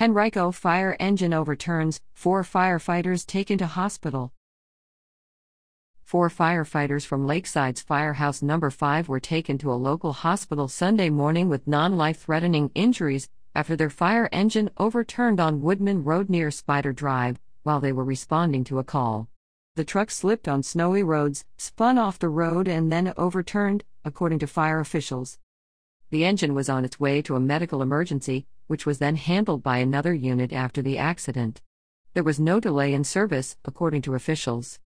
Henrico fire engine overturns, four firefighters taken to hospital. Four firefighters from Lakeside's Firehouse Number 5 were taken to a local hospital Sunday morning with non life threatening injuries after their fire engine overturned on Woodman Road near Spider Drive while they were responding to a call. The truck slipped on snowy roads, spun off the road, and then overturned, according to fire officials. The engine was on its way to a medical emergency, which was then handled by another unit after the accident. There was no delay in service, according to officials.